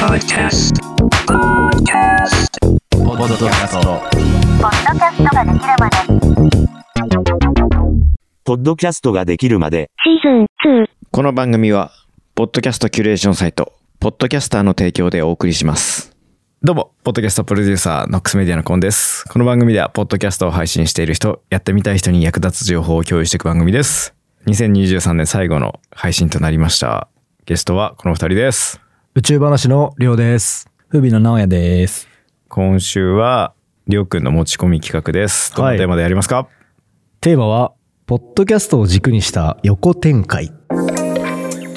Podcast. Podcast. ポッドキャスト。ポッドキャストができるまで。ポッドキャストができるまで、シーズン2。この番組は、ポッドキャストキュレーションサイト、ポッドキャスターの提供でお送りします。どうも、ポッドキャストプロデューサー、ノックスメディアのコンです。この番組では、ポッドキャストを配信している人、やってみたい人に役立つ情報を共有していく番組です。2023年最後の配信となりました。ゲストはこの二人です。宇宙話のりょうです。風美の直哉です。今週は、りょうくんの持ち込み企画です。どのはいテーマでやりますか、テーマは、ポッドキャストを軸にした横展開。ち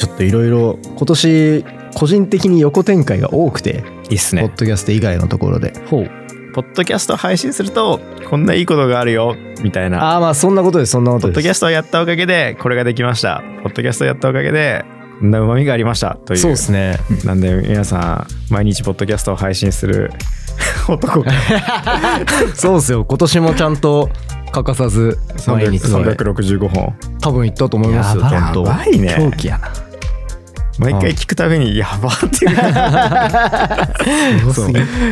ょっといろいろ、今年、個人的に横展開が多くて、いいっすねポッ。ドキャスト以外のところで。ほう。ポッドキャストを配信すると、こんないいことがあるよ、みたいな。ああ、まあそんなことです、そんなこポッドキャ。ストをやったおかげで、これができました。ポッドキャストをやったおかげで、こんな旨味がありました。という。そうですね。なんで、皆さん、毎日ポッドキャストを配信する 男が そうですよ。今年もちゃんと欠かさず、毎日それ365本。多分行ったと思いますよ、やばい本当。やばいね狂気やな。毎回聞くたびに、やばってい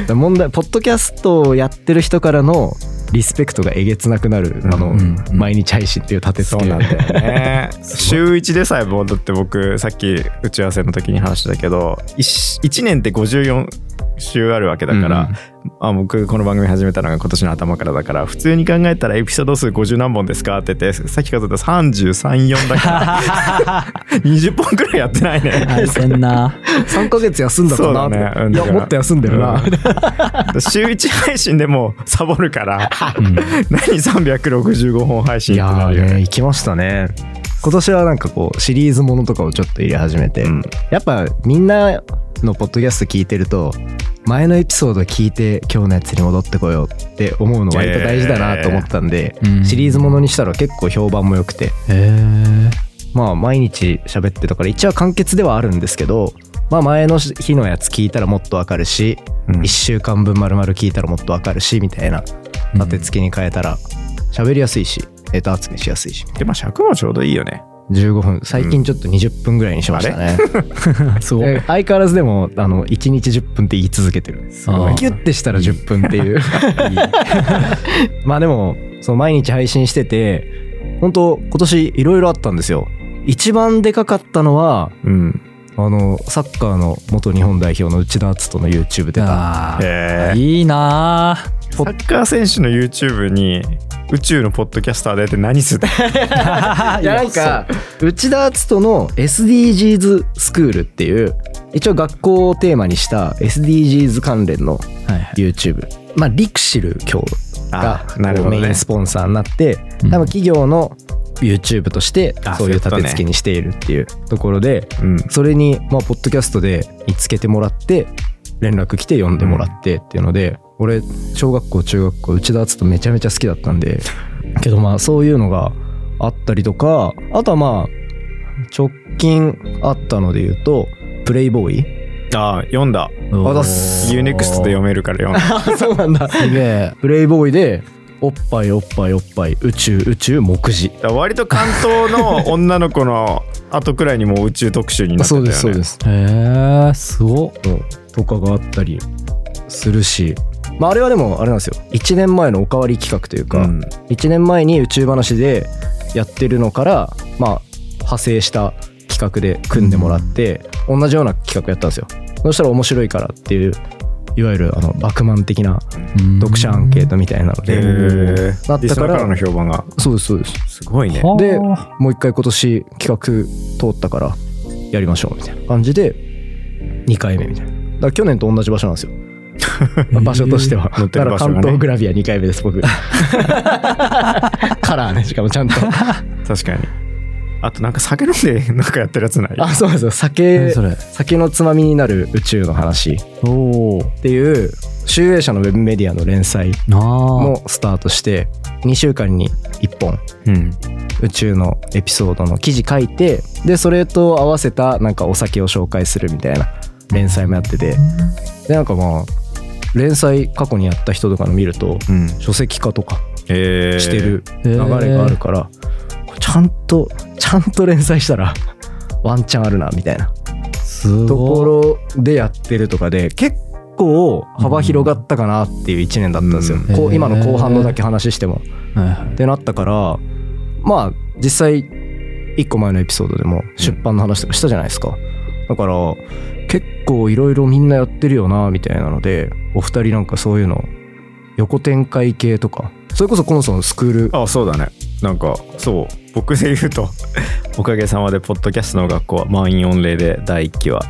う 問題ポッドキャストをやってる人からのリスペクトがえげつなくなる、あの、毎日配信っていう立て付けそうなんだよね。週1でさえも、だって僕、さっき打ち合わせの時に話したけど、1, 年って54週あるわけだから、あ僕この番組始めたのが今年の頭からだから普通に考えたらエピソード数50何本ですかって言ってさっき数えた334だから 20本くらいやってないね。はい、せんな。3ヶ月休んだかなそうだね。うんいやもっと休んでるな、うん。週1配信でもサボるから、何365本配信いやってなるよね。ーね行きましたね。今年はなんかこうシリーズものとかをちょっと入れ始めて、うん。やっぱみんなのポッドキャスト聞いてると前のエピソード聞いて今日のやつに戻ってこようって思うの割と大事だなと思ったんで、えー。うん。シリーズものにしたら結構評判も良くて。へえ。まあ毎日喋ってたから一応完結ではあるんですけどまあ前の日のやつ聞いたらもっとわかるし、うん。1週間分丸々聞いたらもっとわかるしみたいな立て付けに変えたら喋りやすいしネタ集めしやすいしでも尺もちょうどいいよね。15分。最近ちょっと20分ぐらいにしましたね、そう。え相変わらずでもあの1日10分って言い続けてるごいギュッてしたら10分っていう。まあでもその毎日配信してて本当今年いろいろあったんですよ。一番でかかったのはうん。あのサッカーの元日本代表の内田篤人の YouTube 出た。いいなーサッカー選手の YouTube に宇宙のポッドキャスターでって何する いやなんか内田篤人の SDGs スクールっていう一応学校をテーマにした SDGs 関連のはいはい。YouTube まあリクシル今日がメインスポンサーになってうん。多分企業の YouTube としてあそういうそういうことね。立て付けにしているっていうところでうん。それにまあポッドキャストで見つけてもらって連絡来て読んでもらってっていうので俺小学校中学校内田篤人めちゃめちゃ好きだったんでけどまあそういうのがあったりとかあとはまあ直近あったので言うとプレイボーイああ、読んだ。あだっす UNEXT で読めるから読んだ。あそうなんだ すげえ。プレイボーイでおっぱいおっぱいおっぱい宇宙宇宙目次だ割と関東の女の子の後くらいにもう宇宙特集になってたよね。そうですへえ、すごっ。とかがあったりするしまああれはでもあれなんですよ。1年前のおかわり企画というか、うん。1年前に宇宙話でやってるのからまあ派生した企画で組んでもらって、同じような企画やったんですよ。そしたら面白いからっていういわゆるあのバクマン的な読者アンケートみたいなのへで、ー。だったからの評判が。そうですそうです。すごいね。はあでもう一回今年企画通ったからやりましょうみたいな感じで2回目みたいな。だから去年と同じ場所なんですよ場所としては、乗ってだからる場所がね。関東グラビア2回目です僕。カラーねしかもちゃんと。確かに。あとなんか酒飲んで なんかやってるやつない？あそうなんですよ。酒何それ？酒のつまみになる宇宙の話。っていう集英社のウェブメディアの連載。もスタートして2週間に1本。うん。宇宙のエピソードの記事書いてでそれと合わせたなんかお酒を紹介するみたいな連載もやってて。でなんかまあ連載過去にやった人とかの見るとうん。書籍化とかえー。してるへ流ーれがあるから、ちゃんとちゃんと連載したら ワンチャンあるなみたいな。すとこ。ろでやってるとかで結構幅広がったかなっていう1年だったんですよ、うん。こう今の後半のだけ話しても。はいはい。ってなったからまあ実際1個前のエピソードでも出版の話とかしたじゃないですか、だから結構いろいろみんなやってるよなみたいなのでお二人なんかそういうの横展開系とかそれこそこのそのスクールあそうだね。なんかそう僕で言うとおかげさまでポッドキャストの学校は満員御礼で第1期は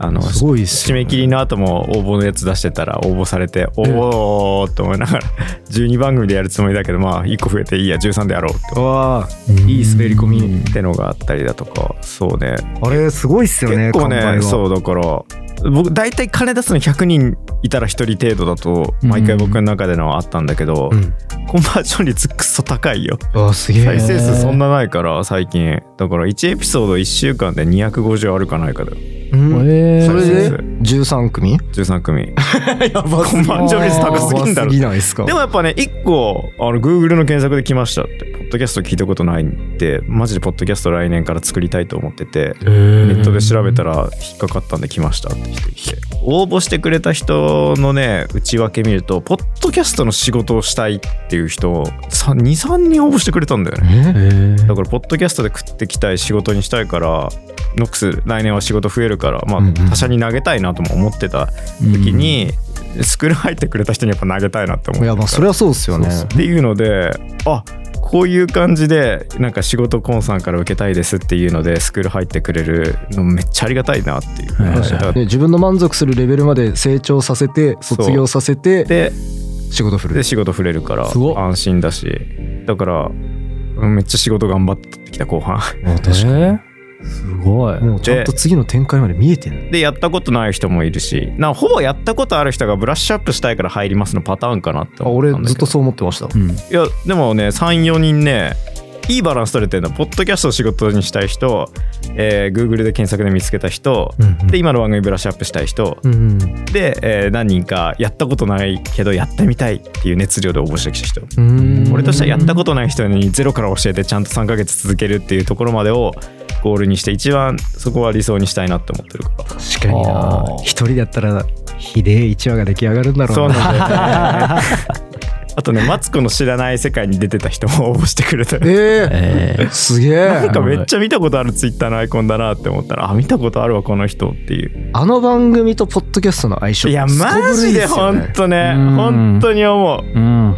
あのすごいね。締め切りの後も応募のやつ出してたら応募されておおーって思いながら 12番組でやるつもりだけどまあ1個増えていいや13でやろうって。わあいい滑り込み。ってのがあったりだとかそうね。あれすごいっすよね結構ねそうだから僕大体金出すの100人いたら1人程度だと毎回僕の中でのはあったんだけど、うん。コンバージョン率クソ高いよ。あすげ再え生数そんなないから最近。だから1エピソード1週間で250あるかないかだよ。うんえー。それで？そう13組？13組。やばコンバージョン率高すぎんだろ。でもやっぱね1個あの Google の検索で来ましたって。ポッドキャスト聞いたことないんでマジでポッドキャスト来年から作りたいと思っててネットで調べたら引っかかったんで来ましたって人いて。応募してくれた人のね内訳見るとポッドキャストの仕事をしたいっていう人23人応募してくれたんだよね。えだからポッドキャストで食ってきたい仕事にしたいからノックス来年は仕事増えるからまあうんうん。他社に投げたいなとも思ってた時に、スクール入ってくれた人にやっぱ投げたいなって思っていやまあそれはそうっすよね。っていうのであこういう感じでなんか仕事コンさんから受けたいですっていうのでスクール入ってくれるのめっちゃありがたいなっていう、はい。自分の満足するレベルまで成長させて卒業させてで仕事振る。で仕事触れるからすごっ。安心だし。だからうんめっちゃ仕事頑張ってきた後半。確かに。えーすごい。もうちゃんと次の展開まで見えてんのでやったことない人もいるしなほぼやったことある人がブラッシュアップしたいから入りますのパターンかなってあ俺ずっとそう思ってました。うん。いやでもね34人ねいいバランス取れてるのポッドキャストを仕事にしたい人、えー Google で検索で見つけた人、で今の番組ブラッシュアップしたい人、うんうん。で、えー何人かやったことないけどやってみたいっていう熱量で応募してきた人。うん。俺としてはやったことない人にゼロから教えてちゃんと3ヶ月続けるっていうところまでをゴールにして一番そこは理想にしたいなって思ってるから。確かにな。一人だったらひでえ1話が出来上がるんだろそううななんだよね。あとねマツコの知らない世界に出てた人も応募してくれた。えええー。すげえ。なんかめっちゃ見たことあるツイッターのアイコンだなって思ったらあ見たことあるわこの人っていう。あの番組とポッドキャストの相性いやマジで本当ね。うん。本当に思うん。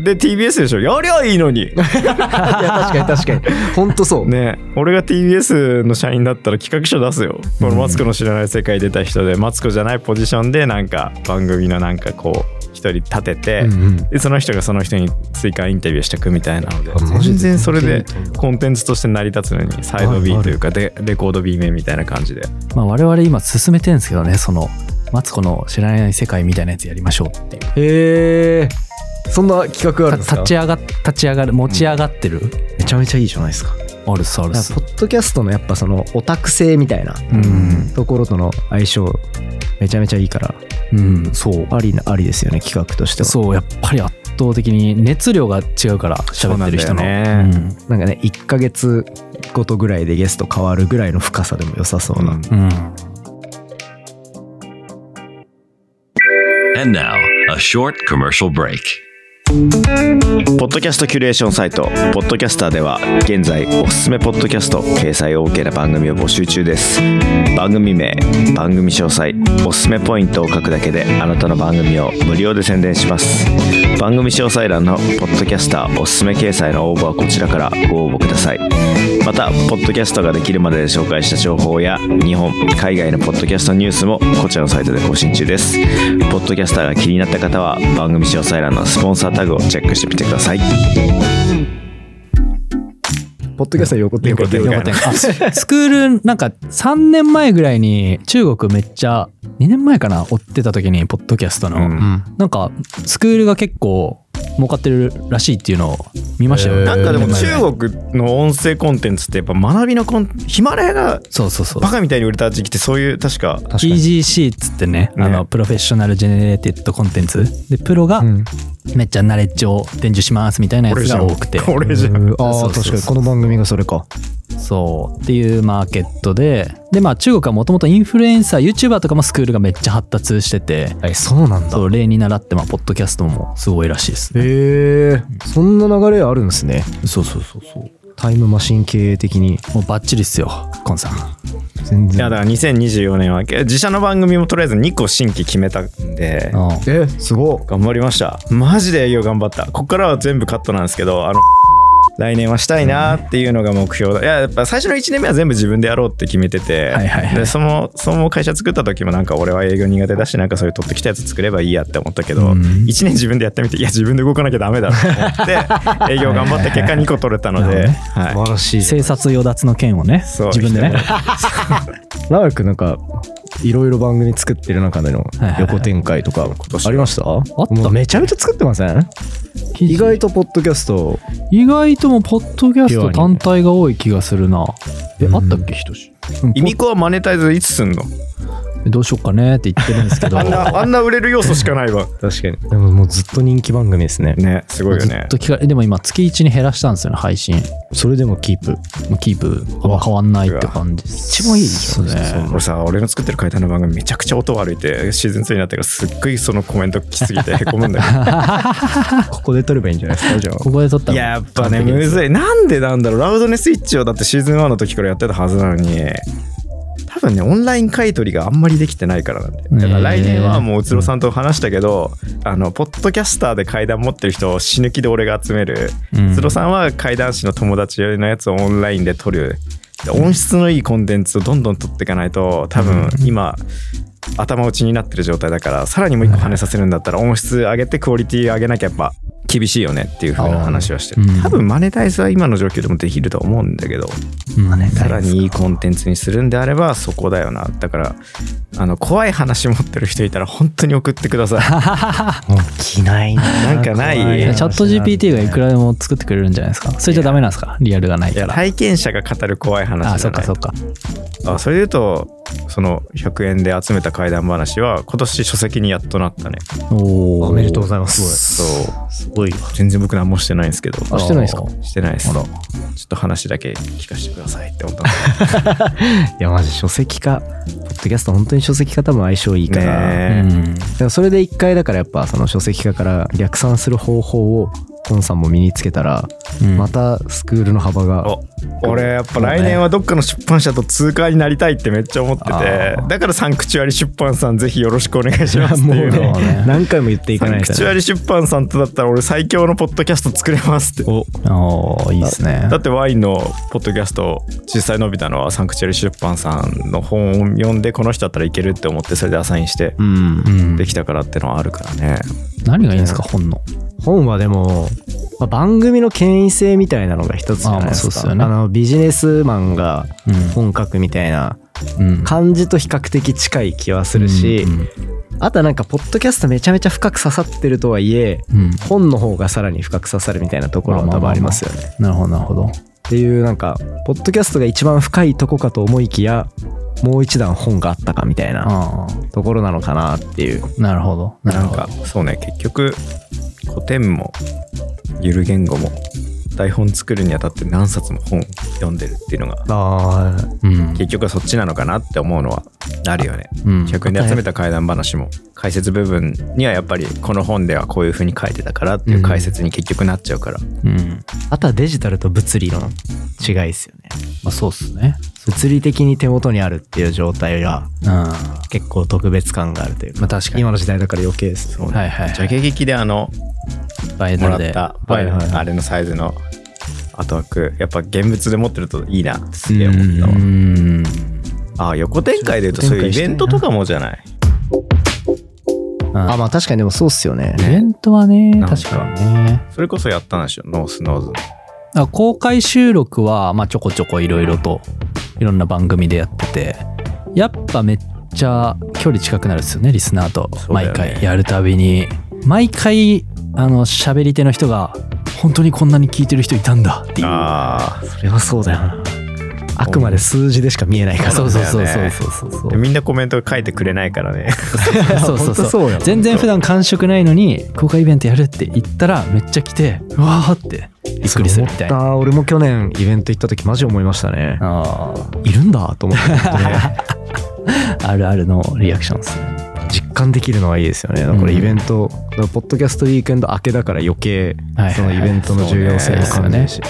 うで TBS でしょ。やりゃいいのに。いや確かに確かに。本当そう。ね。俺が TBS の社員だったら企画書出すよ。このマツコの知らない世界出た人でマツコじゃないポジションでなんか番組のなんかこう一人立てて、うんうん。でその人がその人に追加インタビューしていくみたいなので全然それでコンテンツとして成り立つのにサイド B というかでレコード B 面みたいな感じで。まあ我々今進めてるんですけどね、その、マツコの知らない世界みたいなやつやりましょうっていう。へえそんな企画あるんですか？立ち上がっ、立ち上がる、持ち上がってる？めちゃめちゃいいじゃないですかあるっすあるっすポ。ッドキャストのやっぱそのオタク性みたいなうん。ところとの相性めちゃめちゃいいからうん、そう。ありなありですよね企画としてはそう、やっぱり圧倒的に熱量が違うから、喋ってる人の。そうなんだよねうんなんかね1ヶ月ごとぐらいでゲスト変わるぐらいの深さでも良さそうな、うんうん。And now, a short commercial break. ポッドキャストキュレーションサイト、ポッドキャスターでは、現在おすすめポッドキャスト、掲載 OK な番組を募集中です。番組名、番組詳細、おすすめポイントを書くだけで、あなたの番組を無料で宣伝します。番組詳細欄のポッドキャスターおすすめ掲載の応募はこちらからご応募ください。また、ポッドキャストができるまでで紹介した情報や、日本、海外のポッドキャストニュースもこちらのサイトで更新中です。ポッドキャスターが気になった方は、番組詳細欄のスポンサータをチェックしてみてください。ポッドキャストの横展開横展開スクールなんか3年前ぐらいに中国めっちゃ2年前かな追ってた時にポッドキャストの、うん。なんかスクールが結構儲かってるらしいっていうのを見ましたよ、へー。なんかでも中国の音声コンテンツってやっぱ学びのコンヒマラヤがそうそうそう。バカみたいに売れた時期ってそういう確か確 PGC っつってねね。あの Professional Generated Content でプロがうんめっちゃナレッジを伝授しますみたいなやつが多くて。これじゃああ確かにこの番組がそれか。そう。っていうマーケットで。でまあ中国はもともとインフルエンサー YouTuber とかもスクールがめっちゃ発達してて。えそうなんだ。そう例に習ってまあポッドキャストもすごいらしいですね。へえそんな流れあるんですね。そうそうそうそう。タイムマシン経営的に。もうバッチリっすよコンさん全然。いやだから2024年は自社の番組もとりあえず2個新規決めたんで。うんえすご頑張りました。マジで営業頑張った。こっからは全部カットなんですけどあの来年はしたいなっていうのが目標だ。いややっぱ最初の1年目は全部自分でやろうって決めてて、はいはいはい。でそのその会社作った時もなんか俺は営業苦手だしなんかそういう取ってきたやつ作ればいいやって思ったけど、うん。1年自分でやってみていや自分で動かなきゃダメだと思って営業頑張って結果2個取れたので、はい。素晴らしい生殺与奪の件をねそう。自分でね。長く なんかいろいろ番組作ってる中での横展開とか年ありました？あった。めちゃめちゃ作ってません？意外とポッドキャスト。意外ともポッドキャスト単体が多い気がするな。えあったっけ？ひとし。イミコはマネタイズいつすんの？どうしよっかねって言ってるんですけど。あんなあんな売れる要素しかないわ。確かに。でももうずっと人気番組ですね。ねすごいよね。ずっと聞かれでも今月1に減らしたんですよね配信。それでもキープ。キープ。変わんないって感じ一番いいでしょね。俺さ俺の作ってる階段の番組めちゃくちゃ音悪いてシーズン2になってからすっごいそのコメントきすぎて へこむんだけここで撮ればいいんじゃないですか？じゃあ。ここで撮ったら。ややっぱねむずい。なんでなんだろう。ラウドネスイッチをだってシーズン1の時からやってたはずなのに。多分ねオンライン買い取りがあんまりできてないからなんでだから来年はもううつろさんと話したけど、あのポッドキャスターで階段持ってる人を死ぬ気で俺が集める。うつろさんは階段師の友達のやつをオンラインで撮る。で音質のいいコンテンツをどんどん撮っていかないと多分今、頭打ちになってる状態だからさらにもう一個跳ねさせるんだったら音質上げてクオリティ上げなきゃやっぱ厳しいよねっていう風な話はしてるうん。多分マネタイズは今の状況でもできると思うんだけど。まあねさらにいいコンテンツにするんであればそこだよな。だからあの怖い話持ってる人いたら本当に送ってください。も う着ないな。なんかない。チャット GPT がいくらでも作ってくれるんじゃないですか？それじゃダメなんですか？リアルがないいやから体験者が語る怖い話じゃない。あそっかそっか。あそれで言うとその100円で集めた怪談話は今年書籍にやっとなったね。おおおめでとうございます。そう。すごい。わ全然僕何もしてないんですけど。あしてないですか？してないです。ちょっと話だけ聞かせてくださいって思ったんで いやマジ書籍化ポッドキャスト本当に書籍化多分相性いいから、ねうん。それで一回だからやっぱその書籍化から逆算する方法をコンさんも身につけたら、うん。またスクールの幅がお俺やっぱ来年はどっかの出版社と通貨になりたいってめっちゃ思っててだからサンクチュアリ出版さんぜひよろしくお願いしますっていう。のをね何回も言っていかサないとンクチュアリ出版さんとだったら俺最強のポッドキャスト作れますって。おーいいですね。だってワインのポッドキャスト実際伸びたのはサンクチュアリ出版さんの本を読んでこの人だったらいけるって思ってそれでアサインしてうん。うん。できたからってのはあるからね。何がいいんですか本の本はでも、まあ、番組の権威性みたいなのが一つじゃないですか。ね。あのビジネスマンがうん。本書くみたいなうん。感じと比較的近い気はするし、うんあとはなんかポッドキャストめちゃめちゃ深く刺さってるとはいえうん。本の方がさらに深く刺さるみたいなところは多分ありますよね。なるほどなるほど。っていうなんかポッドキャストが一番深いとこかと思いきやもう一段本があったかみたいなあところなのかなっていう。あなるほどなるほど。なんかそうね結局古典もゆる言語も台本作るにあたって何冊も本読んでるっていうのがあうん。結局はそっちなのかなって思うのはあるよね。うん。100円で集めた怪談話も解説部分にはやっぱりこの本ではこういう風に書いてたからっていう解説に結局なっちゃうから、うん。あとはデジタルと物理の違いですよね。まあそうっすね物理的に手元にあるっていう状態がうんは結構特別感があるというか、まあ確かに。今の時代だから余計です。そう。いはいはい。ジャケ劇であのバイもらっドルでた、はいはいはい。あれのサイズのアートワークやっぱ現物で持ってるといいなってすげえ思ったわ。う。ん。ああ横展開で言うとそういうイベントとかもじゃない？あまあ確かにでもそうっすよね。イベントはねなんか。確かにね。それこそやったんでしょノースノーズあ公開収録はまあちょこちょこいろいろといろんな番組でやっててやっぱめっちゃ距離近くなるんですよねリスナーと。毎回やるたびに。毎回あの喋り手の人が本当にこんなに聞いてる人いたんだっていう。ああそれはそうだよな。あくまで数字でしか見えないから。そうそうそうそうそう。そうそうでみんなコメント書いてくれないからね。そうそうほんとそうよ全然普段感触ないのに公開イベントやるって言ったらめっちゃ来てうわーってびっくりするみたいな。俺も去年イベント行った時マジ思いましたね。あいるんだと思って、ね、ー あるあるのリアクションですね。実感できるのはいいですよね。だからイベント、だからポッドキャストウィークエンド明けだから余計そのイベントの重要性を感じるし、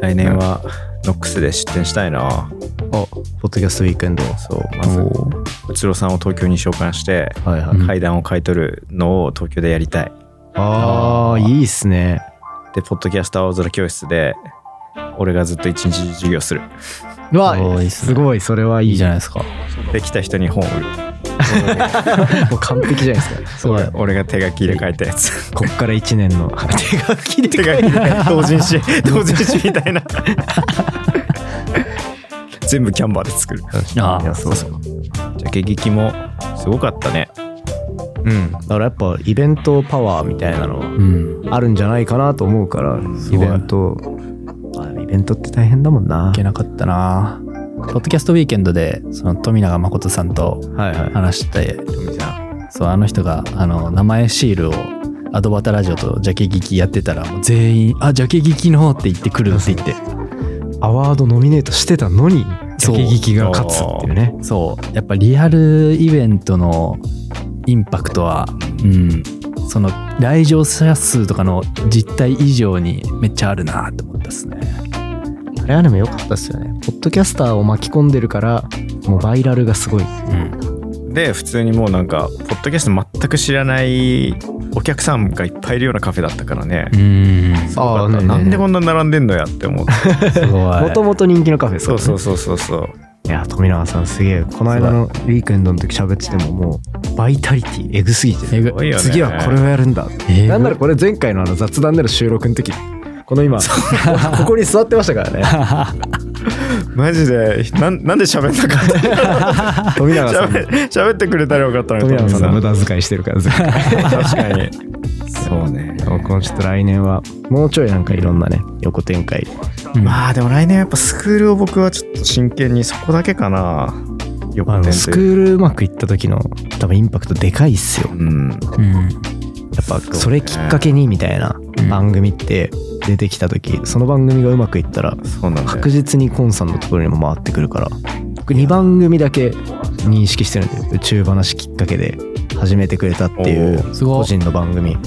来年はノックスで出店したいな。あポッドキャストウィークエンド。そうまずおー。内郎さんを東京に召喚してはいはい、うん階段を買い取るのを東京でやりたい。ああいいっすね。でポッドキャスト青空教室で俺がずっと一日中授業する。うわすごいそれはいいいいじゃないですか。で来た人に本を売る もう完璧じゃないですか。すごい。俺が手書きで書いたやつ。こっから1年の。手書きで手書きで同人誌 同人誌みたいな。全部キャンバーで作る。あいやそうそう。じゃあ劇劇もすごかったね。うん。だからやっぱイベントパワーみたいなのはうん。あるんじゃないかなと思うからイベント。あイベントって大変だもんな。いけなかったなポッドキャストウィーケンドでその富永誠さんとはいはい。話して富さん。そうあの人があの名前シールをアドバタラジオとジャケ聞きやってたら全員「あジャケ聞きの」って言ってくるって言って。アワードノミネートしてたのにジャケ聞きが勝つっていうね。そう。やっぱリアルイベントのインパクトはうん。その来場者数とかの実態以上にめっちゃあるなって思ったっすねあれはでも良かったですよね。ポッドキャスターを巻き込んでるからもうバイラルがすごい。うん。で普通にもうなんかポッドキャスト全く知らないお客さんがいっぱいいるようなカフェだったからね。うん。あーねえねえね。えなんでこんな並んでんのやって思って。すごい。もともと人気のカフェですからね。そうそうそうそうそう。いや富永さんすげえ。この間のウィークエンドの時喋っててももうバイタリティエグすぎて。えぐすごいよね。次はこれをやるんだなんならこれ前回のあの雑談での収録の時この今ここに座ってましたからね。マジでなんなんで喋んなかった？富永さん。喋喋ってくれたらよかったのに富永さんの無富駄遣いしてるから確かに。そうね。僕もちょっと来年は。もうちょいなんかいろんなね横展開。うん。まあでも来年はやっぱスクールを僕はちょっと真剣にそこだけかな。スクールうまくいった時の多分インパクトでかいっすよ。うん。うんやっぱそれきっかけにみたいなうん番組って出てきた時その番組がうまくいったら確実にコンさんのところにも回ってくるから。僕2番組だけ認識してるんで宇宙話きっかけで始めてくれたっていうおすごい。個人の番組。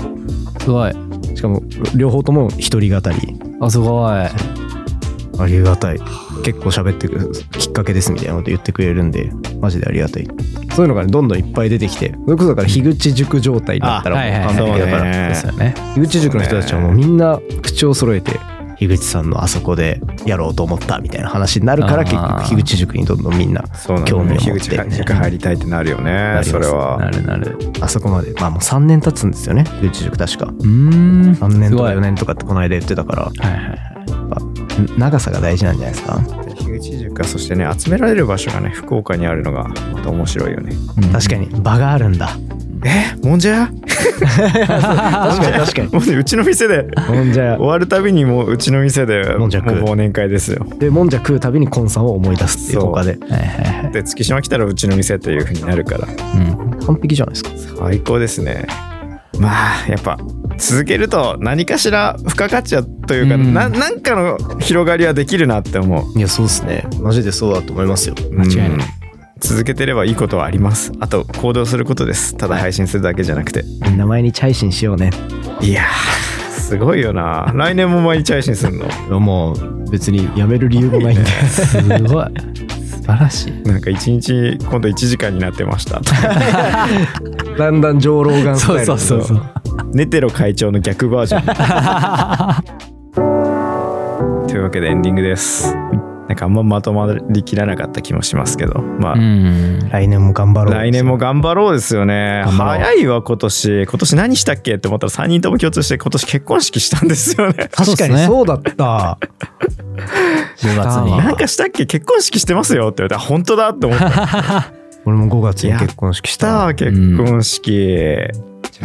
すごい。しかも両方とも一人語り。あすごい。ありがたい。結構喋ってくるきっかけですみたいなこと言ってくれるんでマジでありがたいそういうのがねどんどんいっぱい出てきてそれこそだから樋口塾状態になったらもうあはいはい完璧だから、ですよね。樋口塾の人たちはもうみんな口を揃えて樋口さんのあそこでやろうと思ったみたいな話になるから結局樋口塾にどんどんみんな興味を持ね樋口って塾入りたいってなるよね。それはなるなる。あそこまでまあもう3年経つんですよね樋口塾確か。うーん。3年とかすごい。4年とかってこの間言ってたから。はいはいはい長さが大事なんじゃないですか？樋口塾はそしてね集められる場所がね福岡にあるのがまた面白いよね。うん。確かに場があるんだ。え？もんじゃ？屋確かに確かに。もうねうちの店でもんじゃ。終わるたびにもううちの店でもんじゃ忘年会ですよ。でもんじゃ食うたびにコンさんを思い出すっていう他で。で月島来たらうちの店っていう風になるから。うん。完璧じゃないですか。最高ですねまあやっぱ続けると何かしら付加価値はというか、うん。ななんかの広がりはできるなって思う。いやそうですね。マジでそうだと思いますよ。間違いない。うん続けてればいいことはあります。あと行動することです。ただ配信するだけじゃなくて。みんな毎日配信しようね。いやーすごいよな。来年も毎日配信するの？もう別にやめる理由もないんで。すごい。素晴らしい。なんか一日今度1時間になってました だんだん上老眼スタイそうルそうそうそう。ネテロ会長の逆バージョン。というわけでエンディングです。なんかあんままとまりきらなかった気もしますけど。まあ、うん。来年も頑張ろう来年も頑張ろうですよね。早いわ今年。今年何したっけって思ったら3人とも共通して今年結婚式したんですよね。確かにそうだった。10月に。あなんかしたっけ？結婚式してますよって言われてあ本当だって思った俺も5月に結婚式ししたた結婚式、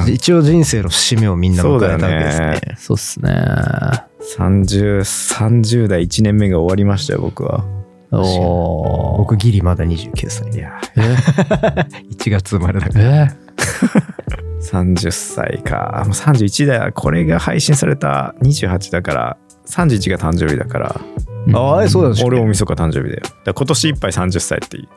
一応人生の節目をみんな迎えたわけですね。そうっすね。3030代1年目が終わりましたよ僕は。おー。僕ギリまだ29歳。でいや。え？1月生まれだから。え？30歳か。もう31だよ。これが配信された28だから31が誕生日だからああそうだ俺大晦日誕生日だよ。だ今年いっぱい30歳っていう。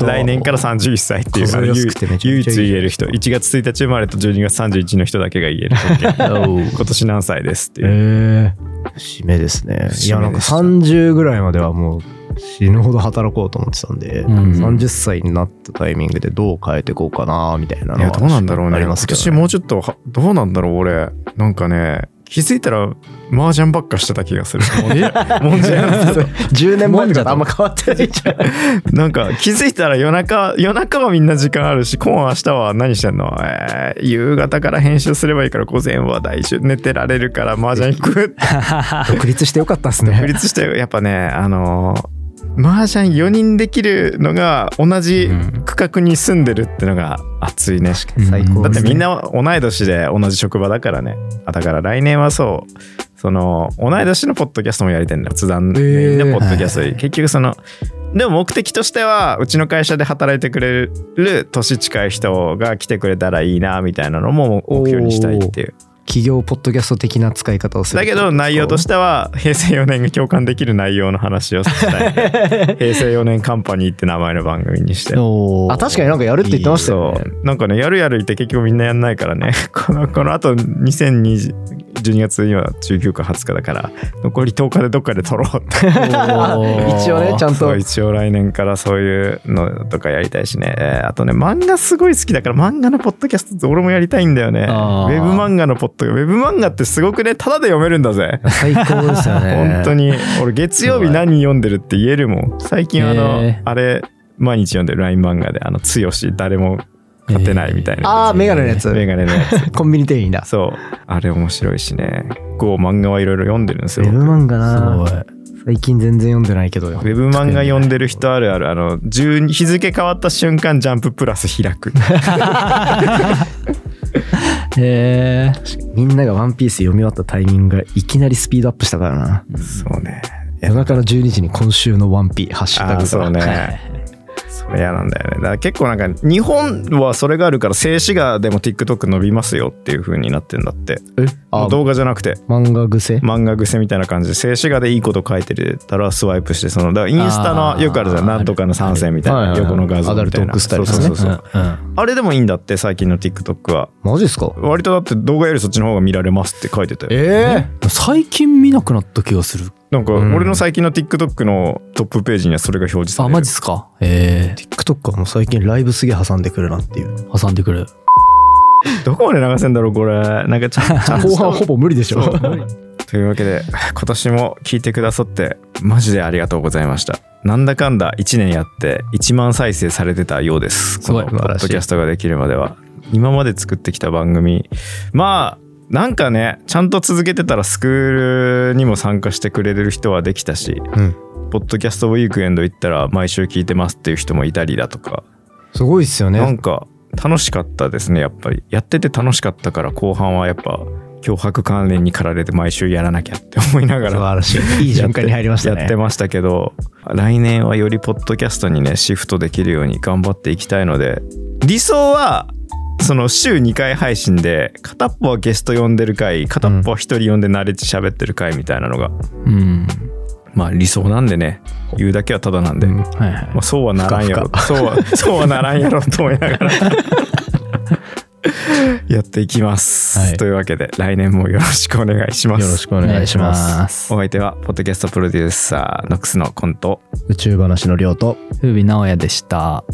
来年から31歳っていう唯一言える人1月1日生まれと12月31の人だけが言える。今年何歳ですっていう。ええ締めですね。いやなんか締めでした30ぐらいまではもう死ぬほど働こうと思ってたんで、うん。30歳になったタイミングでどう変えていこうかなみたいないのはやどうなんだろうね。今ありますけど、年もうちょっとはどうなんだろう俺。なんかね気づいたら麻雀ばっかしてた気がする。もんじゃもんじゃなんですけど10年前とかとあんま変わってないじゃん。なんか気づいたら夜中夜中はみんな時間あるしコーン明日は何してんの、えー夕方から編集すればいいから午前は大丈夫。寝てられるから麻雀行く 独立してよかったっす独ね立してやっぱねあの麻雀4人できるのが同じ区画に住んでるってのが熱いね、最高ですね。だってみんな同い年で同じ職場だからね。あだから来年はそう。その同い年のポッドキャストもやりたいんだ。よ津田のポッドキャストで、結局そのでも目的としてはうちの会社で働いてくれる年近い人が来てくれたらいいなみたいなのも目標にしたいっていう企業ポッドキャスト的な使い方をする。だけど内容としては平成4年が共感できる内容の話をしたい 平成4年カンパニーって名前の番組にして。あ確かになんかやるって言ってましたよそねう。なんかねやるやる言って結局みんなやんないからね。このこのあと2020 12月今19か20日だから残り10日でどっかで撮ろうって。一応ねちゃんと。一応来年からそういうのとかやりたいしね、えーあとね漫画すごい好きだから漫画のポッドキャスト俺もやりたいんだよね。ウェブ漫画のポッドウェブ漫画ってすごくねタダで読めるんだぜ。最高ですよね。本当に。俺月曜日何読んでるって言えるもん。最近あの、へー。あれ毎日読んでる LINE 漫画で。あの剛誰も勝てないみたいな、あーメガネのやつ。メガネのやつ。コンビニ店員だ。そう。あれ面白いしね。こう漫画はいろいろ読んでるんですよ。ウェブ漫画すなごい。最近全然読んでないけどウェブ漫画読んでる人あるあるあの10日付変わった瞬間ジャンププラス開く へえみんながワンピース読み終わったタイミングがいきなりスピードアップしたからな。そうね夜中の12時に今週のワンピーハッシュタグそうね嫌なんだよね。だから結構なんか日本はそれがあるから静止画でも TikTok 伸びますよっていう風になってんだって。え？あ。動画じゃなくて。漫画癖？漫画癖みたいな感じで静止画でいいこと書いてるたらスワイプしてそのだからインスタのよくあるじゃん。なんとかの参戦みたいな横の画像みたいな。アダルトークスタイルですね。そうそうそうあれでもいいんだって最近の TikTok は。マジですか？割とだって動画よりそっちの方が見られますって書いてたよ。え最近見なくなった気がするなんかうん。俺の最近の TikTok のトップページにはそれが表示さあれる。マジっすか？へえ TikTok はもう最近ライブすげえ挟んでくるなっていう。挟んでくる。どこまで流せんだろうこれ。なんかちゃんちゃんと。後半ほぼ無理でしょ。というわけで今年も聞いてくださってマジでありがとうございました。なんだかんだ1年やって1万再生されてたようです。すごい。このポッドキャストができるまでは。今まで作ってきた番組。まあなんかねちゃんと続けてたらスクールにも参加してくれる人はできたし、うん。ポッドキャストウィークエンド行ったら毎週聞いてますっていう人もいたりだとか、すごいっすよね。なんか楽しかったですねやっぱり。やってて楽しかったから後半はやっぱ脅迫関連に駆られて毎週やらなきゃって思いながら素晴らしい。いい循環に入りましたね。やってましたけど来年はよりポッドキャストにねシフトできるように頑張っていきたいので理想はその週2回配信で片っぽはゲスト呼んでる回片っぽは一人呼んで慣れて喋ってる回みたいなのが、うん。まあ理想なんでね言うだけはただなんで、うん。はいはい。まあ、そうはならんやろ。そうは そうはならんやろと思いながら。やっていきます、はい。というわけで来年もよろしくお願いします。よろしくお願いします。すお相手はポッドキャストプロデューサーノックスのコント。宇宙話の亮と。風美直哉でした